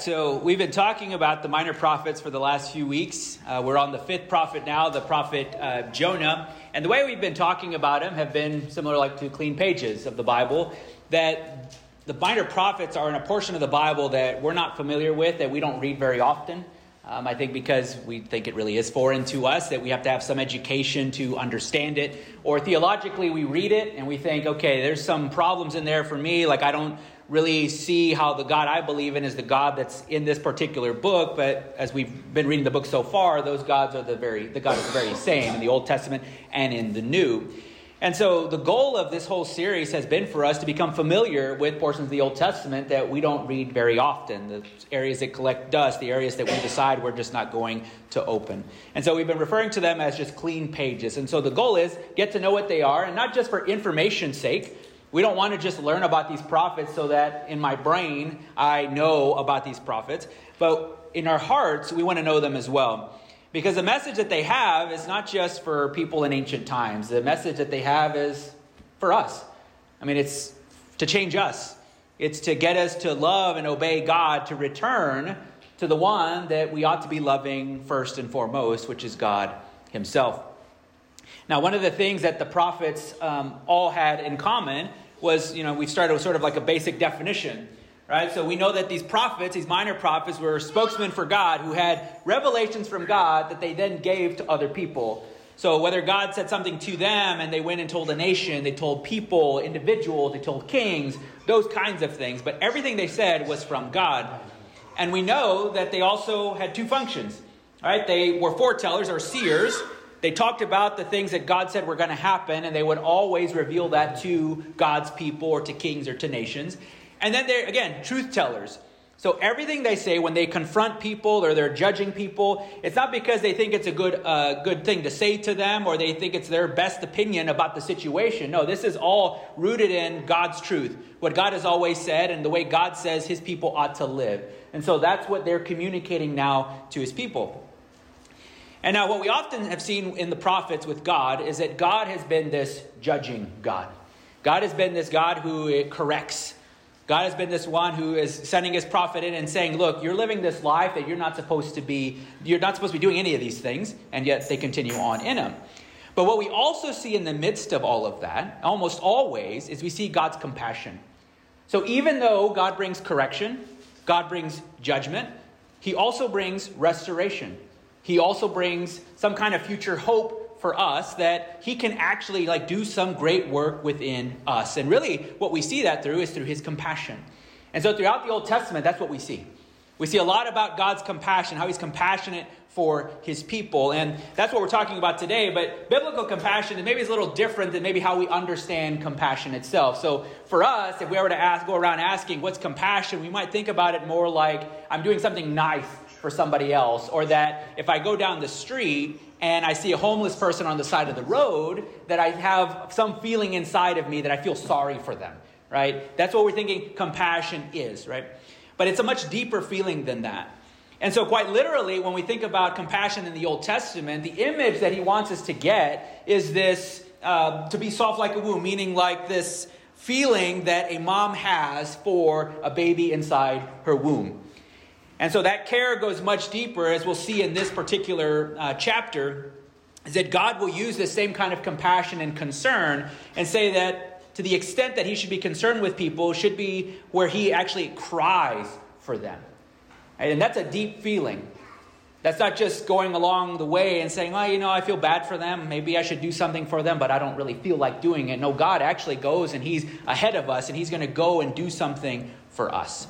So, we've been talking about the minor prophets for the last few weeks. Uh, we're on the fifth prophet now, the prophet uh, Jonah. And the way we've been talking about him have been similar like to clean pages of the Bible, that the minor prophets are in a portion of the Bible that we're not familiar with, that we don't read very often. Um, I think because we think it really is foreign to us, that we have to have some education to understand it. Or theologically, we read it and we think, okay, there's some problems in there for me. Like, I don't really see how the God I believe in is the God that's in this particular book. But as we've been reading the book so far, those gods are the very the God is the very same in the Old Testament and in the New. And so the goal of this whole series has been for us to become familiar with portions of the Old Testament that we don't read very often, the areas that collect dust, the areas that we decide we're just not going to open. And so we've been referring to them as just clean pages. And so the goal is get to know what they are, and not just for information's sake, we don't want to just learn about these prophets so that in my brain I know about these prophets, but in our hearts we want to know them as well. Because the message that they have is not just for people in ancient times, the message that they have is for us. I mean, it's to change us, it's to get us to love and obey God, to return to the one that we ought to be loving first and foremost, which is God Himself. Now, one of the things that the prophets um, all had in common was, you know, we started with sort of like a basic definition, right? So we know that these prophets, these minor prophets, were spokesmen for God who had revelations from God that they then gave to other people. So whether God said something to them and they went and told a nation, they told people, individuals, they told kings, those kinds of things. But everything they said was from God. And we know that they also had two functions, right? They were foretellers or seers they talked about the things that God said were going to happen, and they would always reveal that to God's people or to kings or to nations. And then they're, again, truth tellers. So everything they say when they confront people or they're judging people, it's not because they think it's a good, uh, good thing to say to them or they think it's their best opinion about the situation. No, this is all rooted in God's truth, what God has always said and the way God says his people ought to live. And so that's what they're communicating now to his people. And now, what we often have seen in the prophets with God is that God has been this judging God. God has been this God who eh, corrects. God has been this one who is sending his prophet in and saying, Look, you're living this life that you're not supposed to be, you're not supposed to be doing any of these things, and yet they continue on in them. But what we also see in the midst of all of that, almost always, is we see God's compassion. So even though God brings correction, God brings judgment, he also brings restoration he also brings some kind of future hope for us that he can actually like do some great work within us. And really what we see that through is through his compassion. And so throughout the Old Testament that's what we see. We see a lot about God's compassion, how he's compassionate for his people. And that's what we're talking about today. But biblical compassion maybe is a little different than maybe how we understand compassion itself. So for us, if we were to ask, go around asking what's compassion, we might think about it more like I'm doing something nice for somebody else, or that if I go down the street and I see a homeless person on the side of the road, that I have some feeling inside of me that I feel sorry for them, right? That's what we're thinking compassion is, right? But it's a much deeper feeling than that. And so, quite literally, when we think about compassion in the Old Testament, the image that he wants us to get is this uh, to be soft like a womb, meaning like this feeling that a mom has for a baby inside her womb. And so that care goes much deeper, as we'll see in this particular uh, chapter, is that God will use this same kind of compassion and concern and say that to the extent that he should be concerned with people should be where he actually cries for them. And that's a deep feeling. That's not just going along the way and saying, oh, you know, I feel bad for them. Maybe I should do something for them, but I don't really feel like doing it. No, God actually goes and He's ahead of us and He's going to go and do something for us.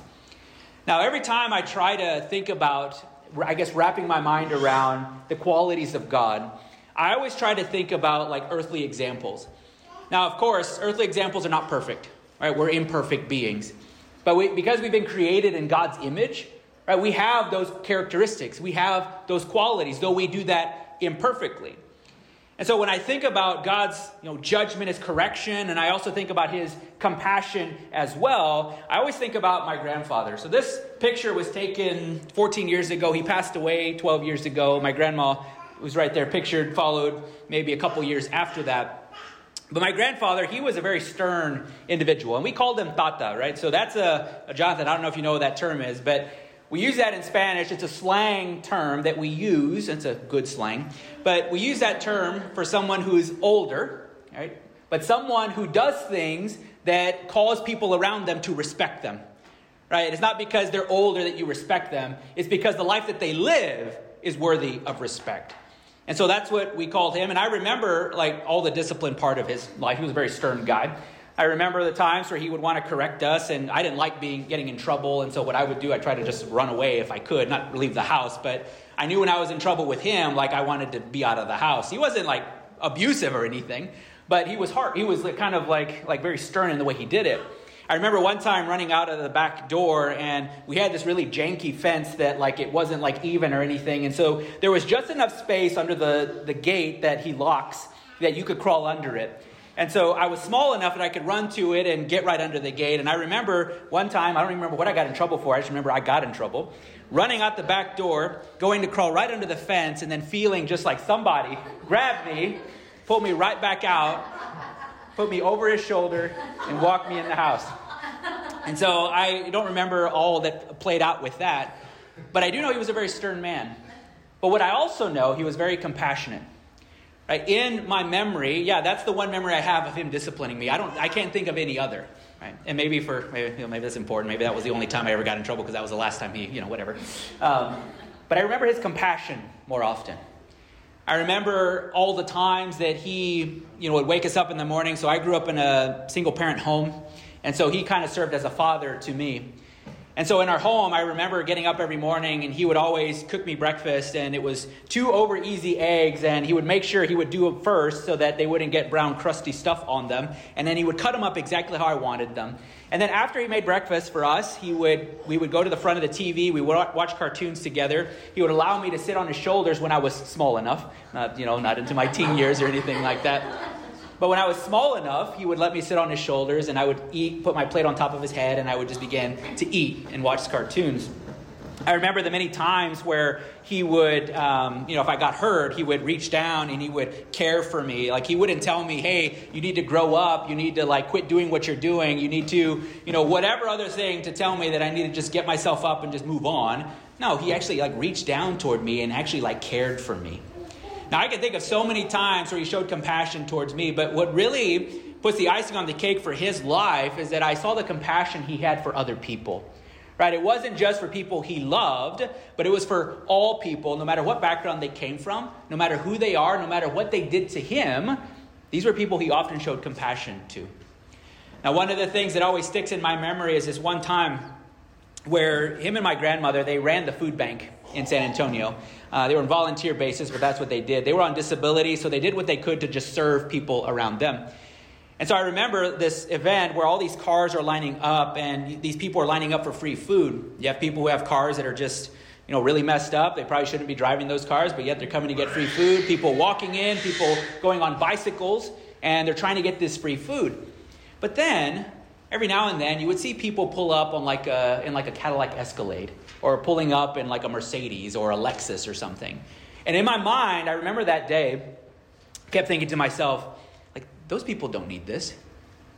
Now, every time I try to think about, I guess, wrapping my mind around the qualities of God, I always try to think about like earthly examples. Now, of course, earthly examples are not perfect, right? We're imperfect beings. But we, because we've been created in God's image, right, we have those characteristics, we have those qualities, though we do that imperfectly. And so when I think about God's you know, judgment as correction, and I also think about his compassion as well, I always think about my grandfather. So this picture was taken 14 years ago. He passed away 12 years ago. My grandma was right there pictured, followed maybe a couple years after that. But my grandfather, he was a very stern individual, and we called him Tata, right? So that's a, a Jonathan, I don't know if you know what that term is, but we use that in Spanish. It's a slang term that we use. It's a good slang. But we use that term for someone who is older, right? But someone who does things that cause people around them to respect them, right? It's not because they're older that you respect them, it's because the life that they live is worthy of respect. And so that's what we called him. And I remember like all the discipline part of his life. He was a very stern guy. I remember the times where he would want to correct us, and I didn't like being getting in trouble. And so what I would do, I try to just run away if I could, not leave the house. But I knew when I was in trouble with him, like I wanted to be out of the house. He wasn't like abusive or anything, but he was hard. He was kind of like like very stern in the way he did it. I remember one time running out of the back door, and we had this really janky fence that like it wasn't like even or anything, and so there was just enough space under the the gate that he locks that you could crawl under it. And so I was small enough that I could run to it and get right under the gate. And I remember one time, I don't remember what I got in trouble for, I just remember I got in trouble. Running out the back door, going to crawl right under the fence, and then feeling just like somebody grabbed me, pulled me right back out, put me over his shoulder, and walked me in the house. And so I don't remember all that played out with that, but I do know he was a very stern man. But what I also know, he was very compassionate. Right? In my memory, yeah, that's the one memory I have of him disciplining me. I don't, I can't think of any other. Right? And maybe for maybe, you know, maybe that's important. Maybe that was the only time I ever got in trouble because that was the last time he, you know, whatever. Um, but I remember his compassion more often. I remember all the times that he, you know, would wake us up in the morning. So I grew up in a single parent home, and so he kind of served as a father to me. And so in our home, I remember getting up every morning and he would always cook me breakfast and it was two over easy eggs and he would make sure he would do them first so that they wouldn't get brown crusty stuff on them. And then he would cut them up exactly how I wanted them. And then after he made breakfast for us, he would, we would go to the front of the TV. We would watch cartoons together. He would allow me to sit on his shoulders when I was small enough, not, you know, not into my teen years or anything like that. But when I was small enough, he would let me sit on his shoulders and I would eat, put my plate on top of his head, and I would just begin to eat and watch cartoons. I remember the many times where he would, um, you know, if I got hurt, he would reach down and he would care for me. Like he wouldn't tell me, hey, you need to grow up, you need to like quit doing what you're doing, you need to, you know, whatever other thing to tell me that I need to just get myself up and just move on. No, he actually like reached down toward me and actually like cared for me. Now, I can think of so many times where he showed compassion towards me, but what really puts the icing on the cake for his life is that I saw the compassion he had for other people. Right? It wasn't just for people he loved, but it was for all people, no matter what background they came from, no matter who they are, no matter what they did to him. These were people he often showed compassion to. Now, one of the things that always sticks in my memory is this one time where him and my grandmother they ran the food bank in San Antonio. Uh, they were on volunteer basis, but that's what they did. They were on disability, so they did what they could to just serve people around them. And so I remember this event where all these cars are lining up, and these people are lining up for free food. You have people who have cars that are just you know, really messed up. They probably shouldn't be driving those cars, but yet they're coming to get free food. People walking in, people going on bicycles, and they're trying to get this free food. But then every now and then you would see people pull up on like a, in like a Cadillac Escalade or pulling up in like a Mercedes or a Lexus or something. And in my mind, I remember that day, I kept thinking to myself, like, those people don't need this.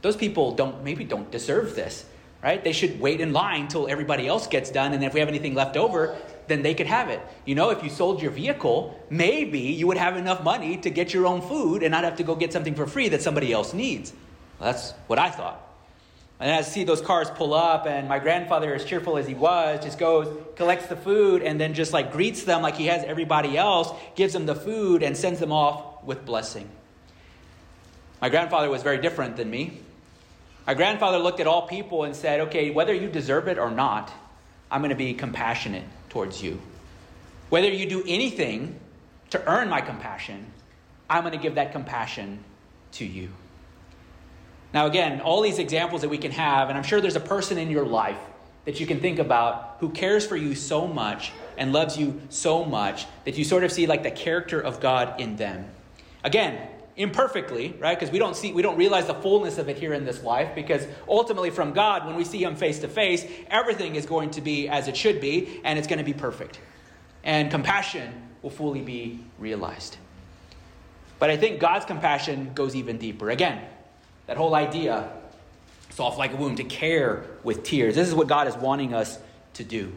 Those people don't maybe don't deserve this, right? They should wait in line till everybody else gets done, and if we have anything left over, then they could have it. You know, if you sold your vehicle, maybe you would have enough money to get your own food and not have to go get something for free that somebody else needs. Well, that's what I thought. And I see those cars pull up, and my grandfather, as cheerful as he was, just goes, collects the food, and then just like greets them like he has everybody else, gives them the food, and sends them off with blessing. My grandfather was very different than me. My grandfather looked at all people and said, Okay, whether you deserve it or not, I'm going to be compassionate towards you. Whether you do anything to earn my compassion, I'm going to give that compassion to you. Now, again, all these examples that we can have, and I'm sure there's a person in your life that you can think about who cares for you so much and loves you so much that you sort of see like the character of God in them. Again, imperfectly, right? Because we don't see we don't realize the fullness of it here in this life because ultimately from God when we see him face to face, everything is going to be as it should be and it's going to be perfect. And compassion will fully be realized. But I think God's compassion goes even deeper. Again, that whole idea, soft like a wound, to care with tears. This is what God is wanting us to do.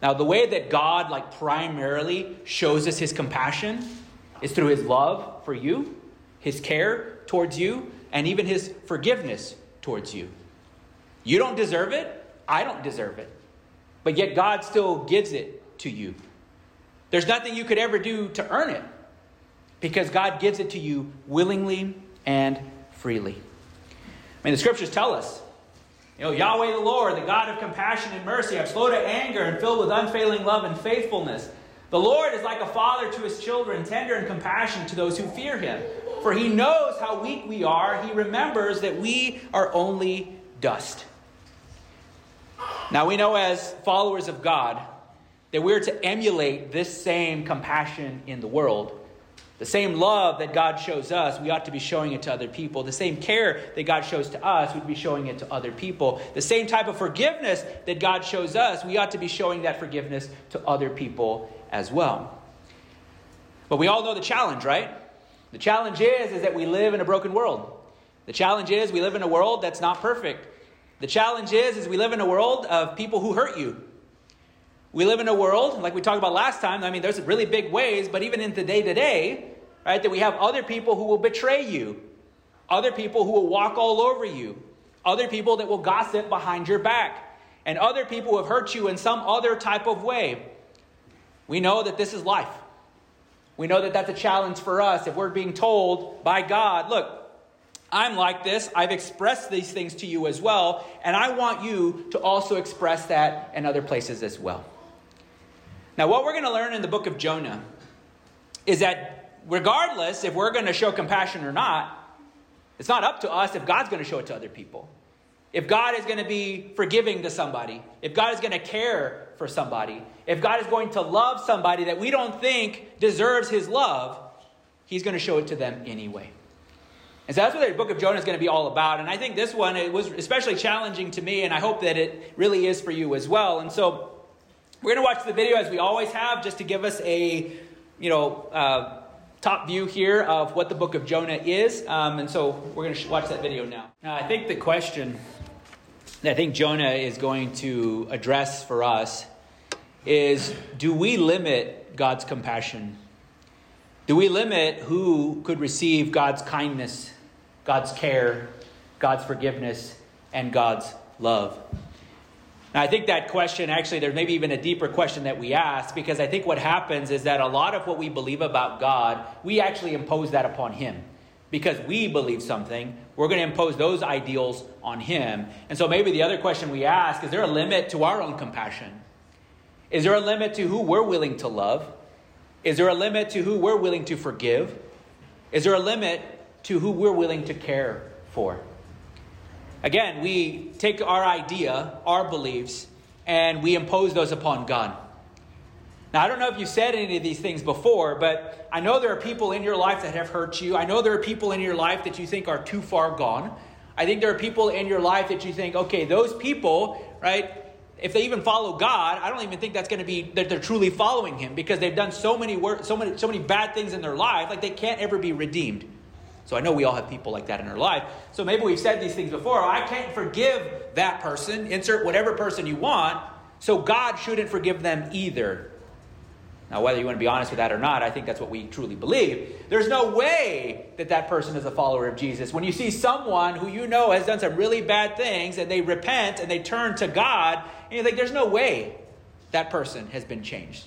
Now, the way that God, like, primarily shows us his compassion is through his love for you, his care towards you, and even his forgiveness towards you. You don't deserve it. I don't deserve it. But yet, God still gives it to you. There's nothing you could ever do to earn it because God gives it to you willingly and freely. I mean, the scriptures tell us you know, Yahweh the Lord, the God of compassion and mercy, I'm slow to anger and filled with unfailing love and faithfulness. The Lord is like a father to his children, tender and compassionate to those who fear him. For he knows how weak we are. He remembers that we are only dust. Now, we know as followers of God that we're to emulate this same compassion in the world. The same love that God shows us, we ought to be showing it to other people. The same care that God shows to us, we'd be showing it to other people. The same type of forgiveness that God shows us, we ought to be showing that forgiveness to other people as well. But we all know the challenge, right? The challenge is, is that we live in a broken world. The challenge is we live in a world that's not perfect. The challenge is, is we live in a world of people who hurt you. We live in a world, like we talked about last time, I mean, there's really big ways, but even in the day to day, right? That we have other people who will betray you, other people who will walk all over you, other people that will gossip behind your back, and other people who have hurt you in some other type of way. We know that this is life. We know that that's a challenge for us if we're being told by God, look, I'm like this. I've expressed these things to you as well, and I want you to also express that in other places as well. Now, what we're going to learn in the book of Jonah is that regardless if we're going to show compassion or not, it's not up to us if God's going to show it to other people. If God is going to be forgiving to somebody, if God is going to care for somebody, if God is going to love somebody that we don't think deserves his love, he's going to show it to them anyway. And so that's what the book of Jonah is going to be all about. And I think this one it was especially challenging to me, and I hope that it really is for you as well. And so we're going to watch the video as we always have, just to give us a, you know, uh, top view here of what the book of Jonah is. Um, and so we're going to watch that video now. I think the question that I think Jonah is going to address for us is do we limit God's compassion? Do we limit who could receive God's kindness, God's care, God's forgiveness, and God's love? Now, I think that question, actually, there's maybe even a deeper question that we ask because I think what happens is that a lot of what we believe about God, we actually impose that upon Him. Because we believe something, we're going to impose those ideals on Him. And so maybe the other question we ask is there a limit to our own compassion? Is there a limit to who we're willing to love? Is there a limit to who we're willing to forgive? Is there a limit to who we're willing to care for? Again, we take our idea, our beliefs, and we impose those upon God. Now, I don't know if you've said any of these things before, but I know there are people in your life that have hurt you. I know there are people in your life that you think are too far gone. I think there are people in your life that you think, okay, those people, right, if they even follow God, I don't even think that's going to be that they're truly following Him because they've done so many work, so many, so many bad things in their life, like they can't ever be redeemed. So I know we all have people like that in our life. So maybe we've said these things before. I can't forgive that person. Insert whatever person you want. So God shouldn't forgive them either. Now, whether you want to be honest with that or not, I think that's what we truly believe. There's no way that that person is a follower of Jesus. When you see someone who you know has done some really bad things and they repent and they turn to God, and you think, there's no way that person has been changed.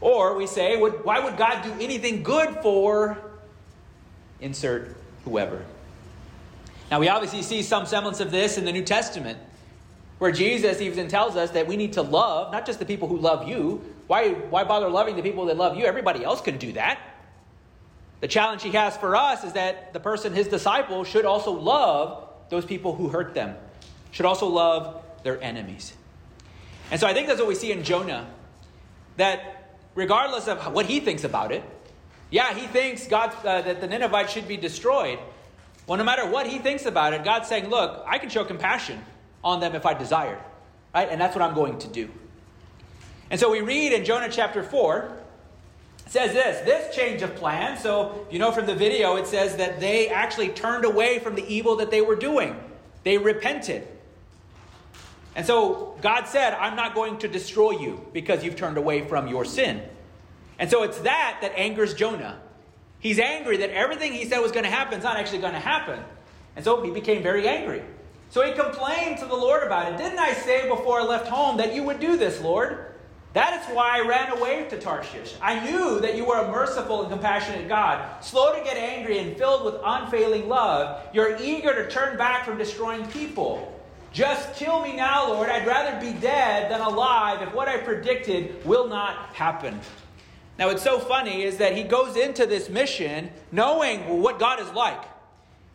Or we say, why would God do anything good for insert whoever. Now, we obviously see some semblance of this in the New Testament, where Jesus even tells us that we need to love not just the people who love you. Why, why bother loving the people that love you? Everybody else can do that. The challenge he has for us is that the person, his disciple, should also love those people who hurt them, should also love their enemies. And so I think that's what we see in Jonah that regardless of what he thinks about it, yeah, he thinks God, uh, that the Ninevites should be destroyed. Well, no matter what he thinks about it, God's saying, look, I can show compassion on them if I desired. Right? And that's what I'm going to do. And so we read in Jonah chapter 4, it says this this change of plan. So, you know from the video, it says that they actually turned away from the evil that they were doing, they repented. And so God said, I'm not going to destroy you because you've turned away from your sin. And so it's that that angers Jonah. He's angry that everything he said was going to happen is not actually going to happen. And so he became very angry. So he complained to the Lord about it. Didn't I say before I left home that you would do this, Lord? That is why I ran away to Tarshish. I knew that you were a merciful and compassionate God, slow to get angry and filled with unfailing love. You're eager to turn back from destroying people. Just kill me now, Lord. I'd rather be dead than alive if what I predicted will not happen. Now, what's so funny is that he goes into this mission knowing what God is like.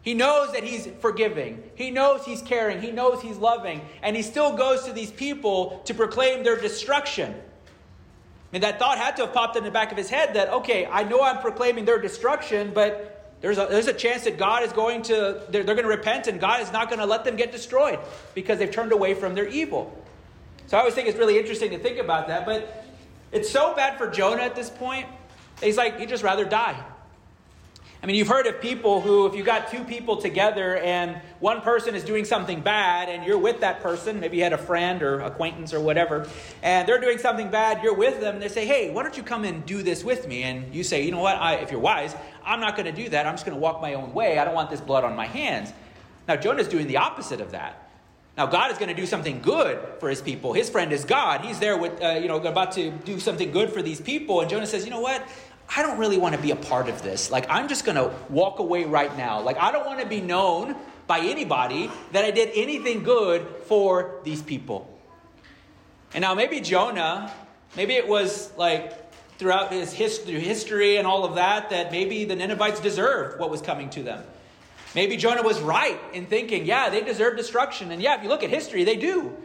He knows that he's forgiving. He knows he's caring. He knows he's loving. And he still goes to these people to proclaim their destruction. And that thought had to have popped in the back of his head that, okay, I know I'm proclaiming their destruction, but there's a, there's a chance that God is going to, they're, they're going to repent and God is not going to let them get destroyed because they've turned away from their evil. So I always think it's really interesting to think about that. But it's so bad for Jonah at this point. He's like, he'd just rather die. I mean, you've heard of people who, if you got two people together and one person is doing something bad and you're with that person, maybe you had a friend or acquaintance or whatever, and they're doing something bad, you're with them, and they say, hey, why don't you come and do this with me? And you say, you know what, I, if you're wise, I'm not going to do that. I'm just going to walk my own way. I don't want this blood on my hands. Now, Jonah's doing the opposite of that. Now, God is going to do something good for his people. His friend is God. He's there with, uh, you know, about to do something good for these people. And Jonah says, you know what? I don't really want to be a part of this. Like, I'm just going to walk away right now. Like, I don't want to be known by anybody that I did anything good for these people. And now, maybe Jonah, maybe it was like throughout his history, history and all of that, that maybe the Ninevites deserved what was coming to them. Maybe Jonah was right in thinking, yeah, they deserve destruction. And yeah, if you look at history, they do.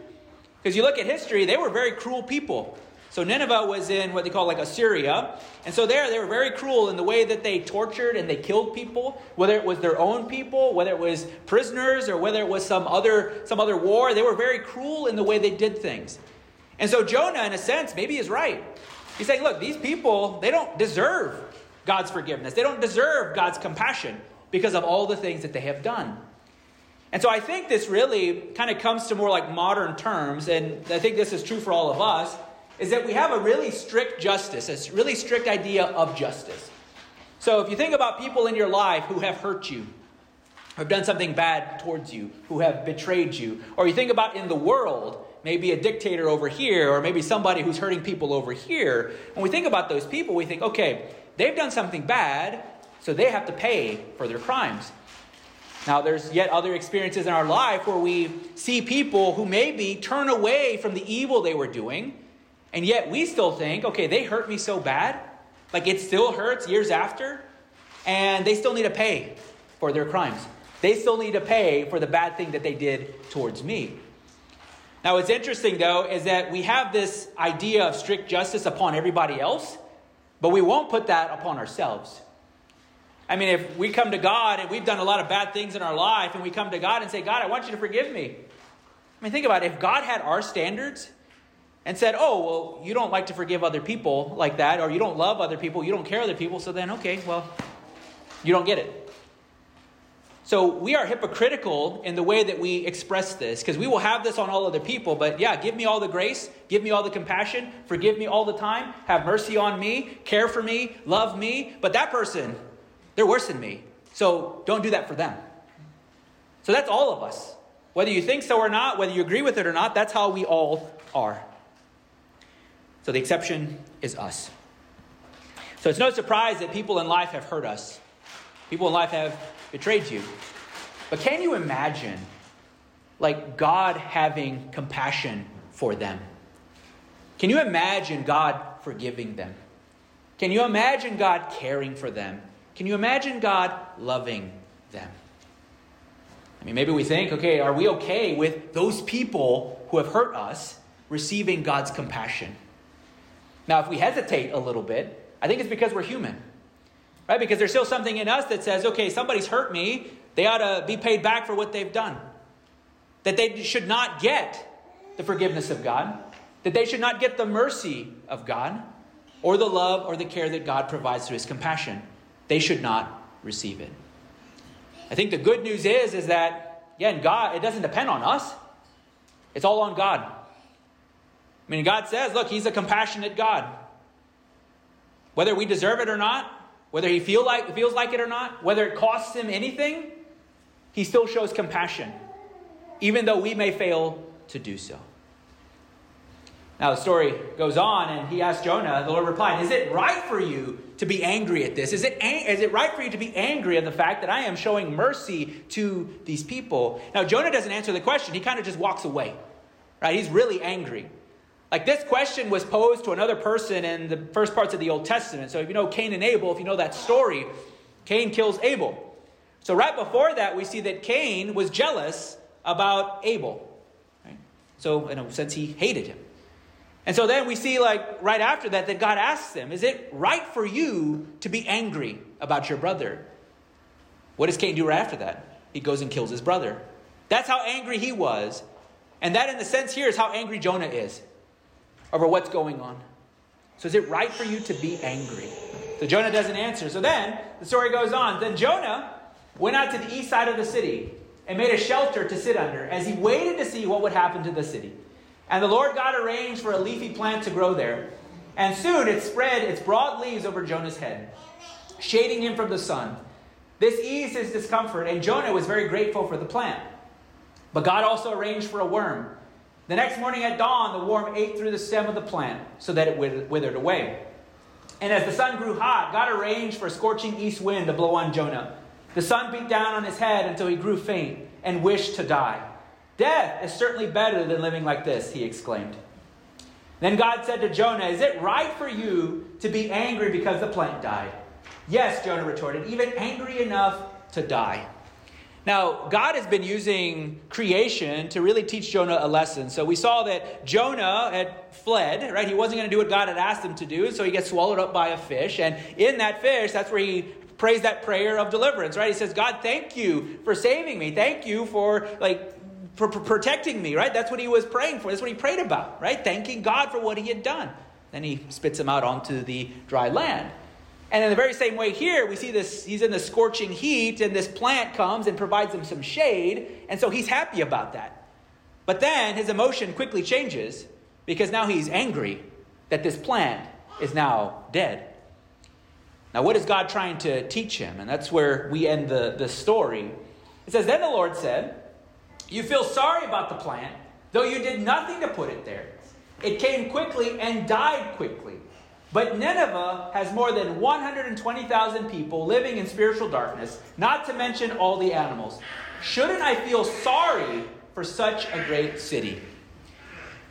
Because you look at history, they were very cruel people. So Nineveh was in what they call like Assyria. And so there, they were very cruel in the way that they tortured and they killed people, whether it was their own people, whether it was prisoners, or whether it was some other, some other war. They were very cruel in the way they did things. And so Jonah, in a sense, maybe is right. He's saying, look, these people, they don't deserve God's forgiveness. They don't deserve God's compassion because of all the things that they have done. And so I think this really kind of comes to more like modern terms, and I think this is true for all of us is that we have a really strict justice, a really strict idea of justice. So if you think about people in your life who have hurt you, who have done something bad towards you, who have betrayed you, or you think about in the world, maybe a dictator over here, or maybe somebody who's hurting people over here, when we think about those people, we think, okay, they've done something bad, so they have to pay for their crimes. Now, there's yet other experiences in our life where we see people who maybe turn away from the evil they were doing and yet we still think, okay, they hurt me so bad, like it still hurts years after, and they still need to pay for their crimes. They still need to pay for the bad thing that they did towards me. Now, what's interesting though is that we have this idea of strict justice upon everybody else, but we won't put that upon ourselves. I mean, if we come to God and we've done a lot of bad things in our life, and we come to God and say, God, I want you to forgive me. I mean, think about it. If God had our standards, and said, Oh, well, you don't like to forgive other people like that, or you don't love other people, you don't care other people, so then, okay, well, you don't get it. So we are hypocritical in the way that we express this, because we will have this on all other people, but yeah, give me all the grace, give me all the compassion, forgive me all the time, have mercy on me, care for me, love me, but that person, they're worse than me. So don't do that for them. So that's all of us. Whether you think so or not, whether you agree with it or not, that's how we all are. So the exception is us. So it's no surprise that people in life have hurt us. People in life have betrayed you. But can you imagine, like, God having compassion for them? Can you imagine God forgiving them? Can you imagine God caring for them? Can you imagine God loving them? I mean, maybe we think, okay, are we okay with those people who have hurt us receiving God's compassion? Now, if we hesitate a little bit, I think it's because we're human, right? Because there's still something in us that says, okay, somebody's hurt me. They ought to be paid back for what they've done. That they should not get the forgiveness of God, that they should not get the mercy of God, or the love or the care that God provides through his compassion. They should not receive it. I think the good news is, is that, again, God, it doesn't depend on us. It's all on God. I mean, God says, look, He's a compassionate God. Whether we deserve it or not, whether He feel like, feels like it or not, whether it costs Him anything, He still shows compassion, even though we may fail to do so. Now the story goes on, and he asked Jonah, the Lord replied, Is it right for you to be angry at this? Is it, is it right for you to be angry at the fact that I am showing mercy to these people? Now Jonah doesn't answer the question, he kind of just walks away. Right? He's really angry. Like this question was posed to another person in the first parts of the Old Testament. So if you know Cain and Abel, if you know that story, Cain kills Abel. So right before that, we see that Cain was jealous about Abel. Right? So in a sense, he hated him. And so then we see, like, right after that, that God asks them, Is it right for you to be angry about your brother? What does Cain do right after that? He goes and kills his brother. That's how angry he was. And that, in the sense here, is how angry Jonah is over what's going on. So, is it right for you to be angry? So, Jonah doesn't answer. So then the story goes on. Then Jonah went out to the east side of the city and made a shelter to sit under as he waited to see what would happen to the city. And the Lord God arranged for a leafy plant to grow there. And soon it spread its broad leaves over Jonah's head, shading him from the sun. This eased his discomfort, and Jonah was very grateful for the plant. But God also arranged for a worm. The next morning at dawn, the worm ate through the stem of the plant so that it withered away. And as the sun grew hot, God arranged for a scorching east wind to blow on Jonah. The sun beat down on his head until he grew faint and wished to die. Death is certainly better than living like this, he exclaimed. Then God said to Jonah, Is it right for you to be angry because the plant died? Yes, Jonah retorted, even angry enough to die. Now, God has been using creation to really teach Jonah a lesson. So we saw that Jonah had fled, right? He wasn't going to do what God had asked him to do, so he gets swallowed up by a fish. And in that fish, that's where he prays that prayer of deliverance, right? He says, God, thank you for saving me. Thank you for, like, for, protecting me, right? That's what he was praying for. That's what he prayed about, right? Thanking God for what he had done. Then he spits him out onto the dry land. And in the very same way here, we see this, he's in the scorching heat, and this plant comes and provides him some shade, and so he's happy about that. But then his emotion quickly changes because now he's angry that this plant is now dead. Now, what is God trying to teach him? And that's where we end the, the story. It says, Then the Lord said, you feel sorry about the plant, though you did nothing to put it there. It came quickly and died quickly. But Nineveh has more than 120,000 people living in spiritual darkness, not to mention all the animals. Shouldn't I feel sorry for such a great city?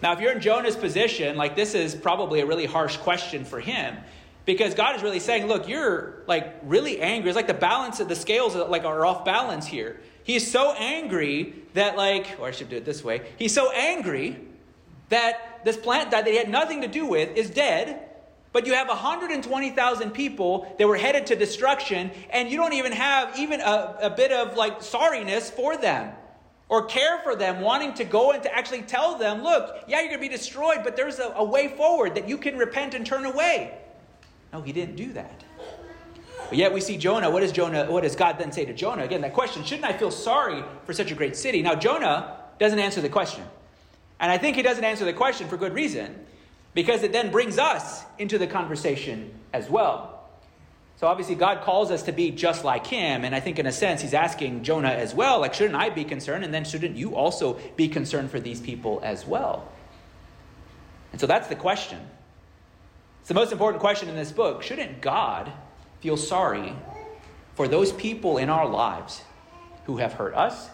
Now, if you're in Jonah's position, like this is probably a really harsh question for him because God is really saying, look, you're like really angry. It's like the balance of the scales like are off balance here. He's so angry that, like, or I should do it this way. He's so angry that this plant that he had nothing to do with is dead, but you have 120,000 people that were headed to destruction, and you don't even have even a, a bit of like sorriness for them or care for them, wanting to go and to actually tell them, look, yeah, you're going to be destroyed, but there's a, a way forward that you can repent and turn away. No, he didn't do that. But yet we see Jonah. What does Jonah? What does God then say to Jonah? Again, that question: Shouldn't I feel sorry for such a great city? Now Jonah doesn't answer the question, and I think he doesn't answer the question for good reason, because it then brings us into the conversation as well. So obviously God calls us to be just like him, and I think in a sense he's asking Jonah as well, like, shouldn't I be concerned, and then shouldn't you also be concerned for these people as well? And so that's the question. It's the most important question in this book. Shouldn't God feel sorry for those people in our lives who have hurt us,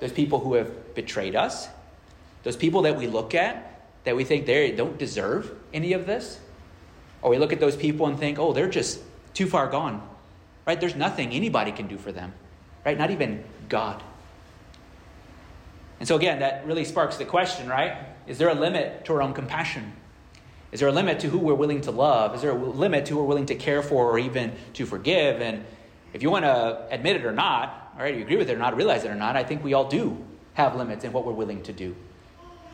those people who have betrayed us, those people that we look at that we think they don't deserve any of this. Or we look at those people and think, oh, they're just too far gone, right? There's nothing anybody can do for them, right? Not even God. And so, again, that really sparks the question, right? Is there a limit to our own compassion? Is there a limit to who we're willing to love? Is there a limit to who we're willing to care for or even to forgive? And if you want to admit it or not, all right, you agree with it or not, realize it or not, I think we all do have limits in what we're willing to do.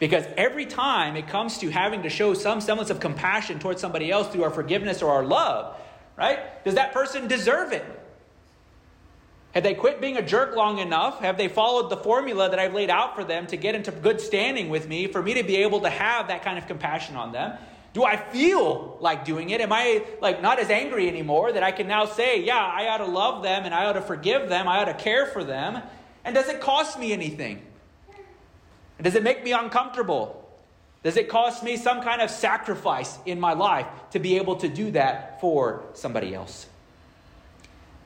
Because every time it comes to having to show some semblance of compassion towards somebody else through our forgiveness or our love, right? Does that person deserve it? Have they quit being a jerk long enough? Have they followed the formula that I've laid out for them to get into good standing with me, for me to be able to have that kind of compassion on them? Do I feel like doing it? Am I like not as angry anymore that I can now say, yeah, I ought to love them and I ought to forgive them, I ought to care for them? And does it cost me anything? Does it make me uncomfortable? Does it cost me some kind of sacrifice in my life to be able to do that for somebody else?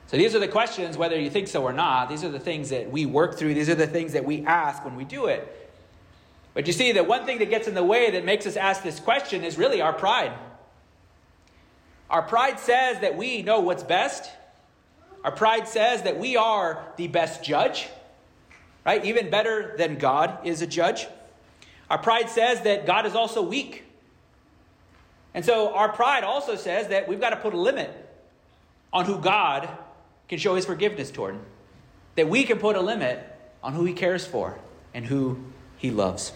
So these are the questions, whether you think so or not. These are the things that we work through. These are the things that we ask when we do it. But you see, the one thing that gets in the way that makes us ask this question is really our pride. Our pride says that we know what's best. Our pride says that we are the best judge, right? Even better than God is a judge. Our pride says that God is also weak. And so our pride also says that we've got to put a limit on who God can show his forgiveness toward. That we can put a limit on who he cares for and who he loves.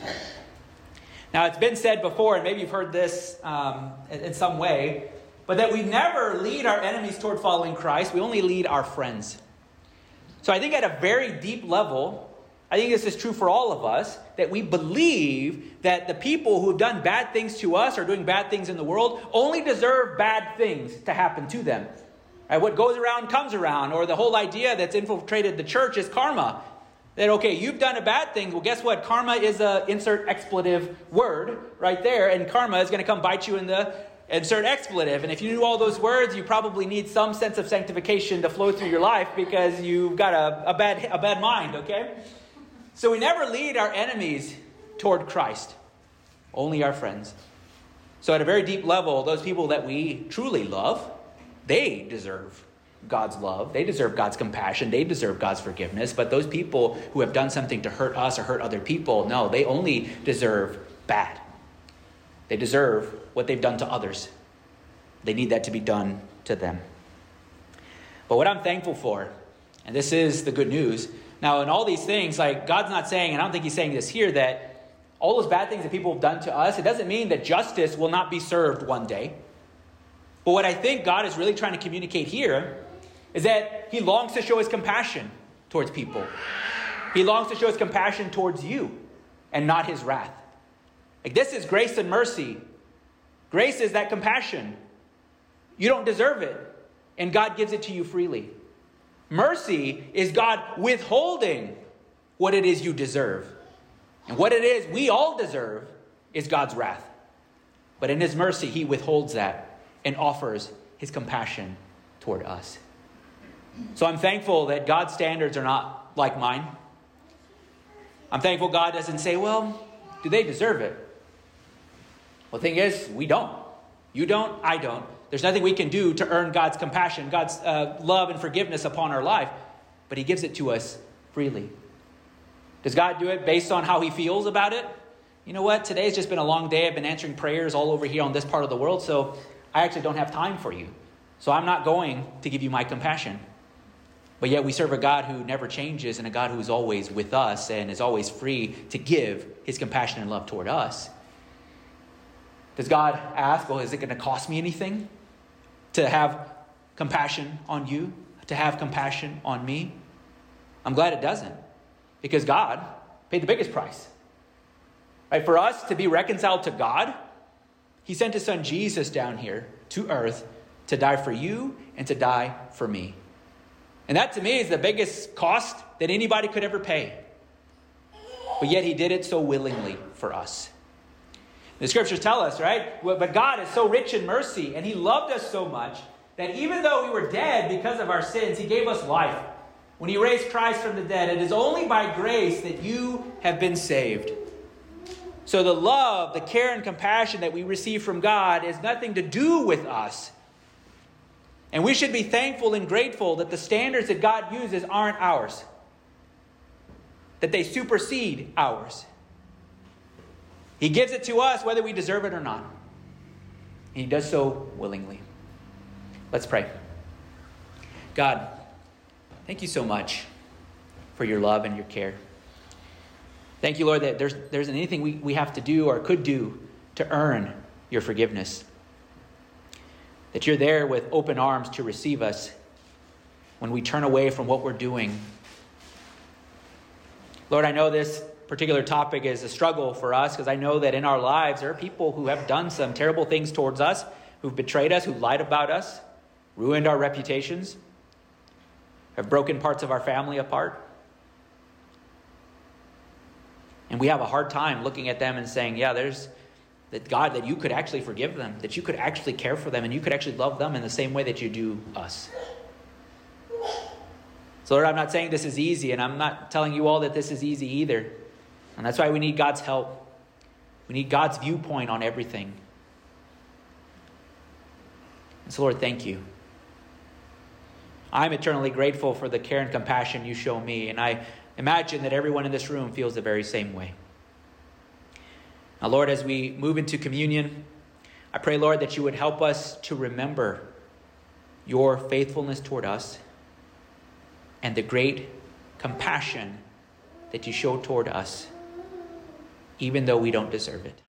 Now, it's been said before, and maybe you've heard this um, in some way, but that we never lead our enemies toward following Christ, we only lead our friends. So I think at a very deep level, I think this is true for all of us, that we believe that the people who have done bad things to us or doing bad things in the world only deserve bad things to happen to them. Right? What goes around comes around, or the whole idea that's infiltrated the church is karma. That, okay, you've done a bad thing. Well, guess what? Karma is a insert expletive word right there, and karma is going to come bite you in the insert expletive. And if you knew all those words, you probably need some sense of sanctification to flow through your life because you've got a, a, bad, a bad mind, okay? So we never lead our enemies toward Christ, only our friends. So, at a very deep level, those people that we truly love, they deserve God's love. They deserve God's compassion. They deserve God's forgiveness. But those people who have done something to hurt us or hurt other people, no, they only deserve bad. They deserve what they've done to others. They need that to be done to them. But what I'm thankful for, and this is the good news, now in all these things, like God's not saying, and I don't think He's saying this here, that all those bad things that people have done to us, it doesn't mean that justice will not be served one day. But what I think God is really trying to communicate here is that He longs to show His compassion towards people. He longs to show His compassion towards you and not His wrath. Like this is grace and mercy. Grace is that compassion. You don't deserve it, and God gives it to you freely. Mercy is God withholding what it is you deserve. And what it is we all deserve is God's wrath. But in His mercy, He withholds that and offers his compassion toward us. So I'm thankful that God's standards are not like mine. I'm thankful God doesn't say, well, do they deserve it? Well, the thing is, we don't. You don't, I don't. There's nothing we can do to earn God's compassion, God's uh, love and forgiveness upon our life, but He gives it to us freely. Does God do it based on how He feels about it? You know what? Today's just been a long day. I've been answering prayers all over here on this part of the world, so I actually don't have time for you. So I'm not going to give you my compassion. But yet we serve a God who never changes and a God who is always with us and is always free to give his compassion and love toward us. Does God ask, well, is it going to cost me anything to have compassion on you, to have compassion on me? I'm glad it doesn't, because God paid the biggest price. Right? For us to be reconciled to God, he sent his son Jesus down here to earth to die for you and to die for me. And that to me is the biggest cost that anybody could ever pay. But yet he did it so willingly for us. The scriptures tell us, right? But God is so rich in mercy and he loved us so much that even though we were dead because of our sins, he gave us life. When he raised Christ from the dead, it is only by grace that you have been saved. So the love, the care, and compassion that we receive from God has nothing to do with us. And we should be thankful and grateful that the standards that God uses aren't ours, that they supersede ours. He gives it to us whether we deserve it or not. And He does so willingly. Let's pray. God, thank you so much for your love and your care. Thank you, Lord, that there's, there isn't anything we, we have to do or could do to earn your forgiveness. That you're there with open arms to receive us. when we turn away from what we're doing. Lord, I know this particular topic is a struggle for us because I know that in our lives there are people who have done some terrible things towards us, who've betrayed us, who lied about us, ruined our reputations, have broken parts of our family apart. And we have a hard time looking at them and saying, yeah, there's that God, that you could actually forgive them, that you could actually care for them, and you could actually love them in the same way that you do us. So, Lord, I'm not saying this is easy, and I'm not telling you all that this is easy either. And that's why we need God's help. We need God's viewpoint on everything. And so, Lord, thank you. I'm eternally grateful for the care and compassion you show me, and I imagine that everyone in this room feels the very same way. Now, Lord, as we move into communion, I pray, Lord, that you would help us to remember your faithfulness toward us and the great compassion that you show toward us, even though we don't deserve it.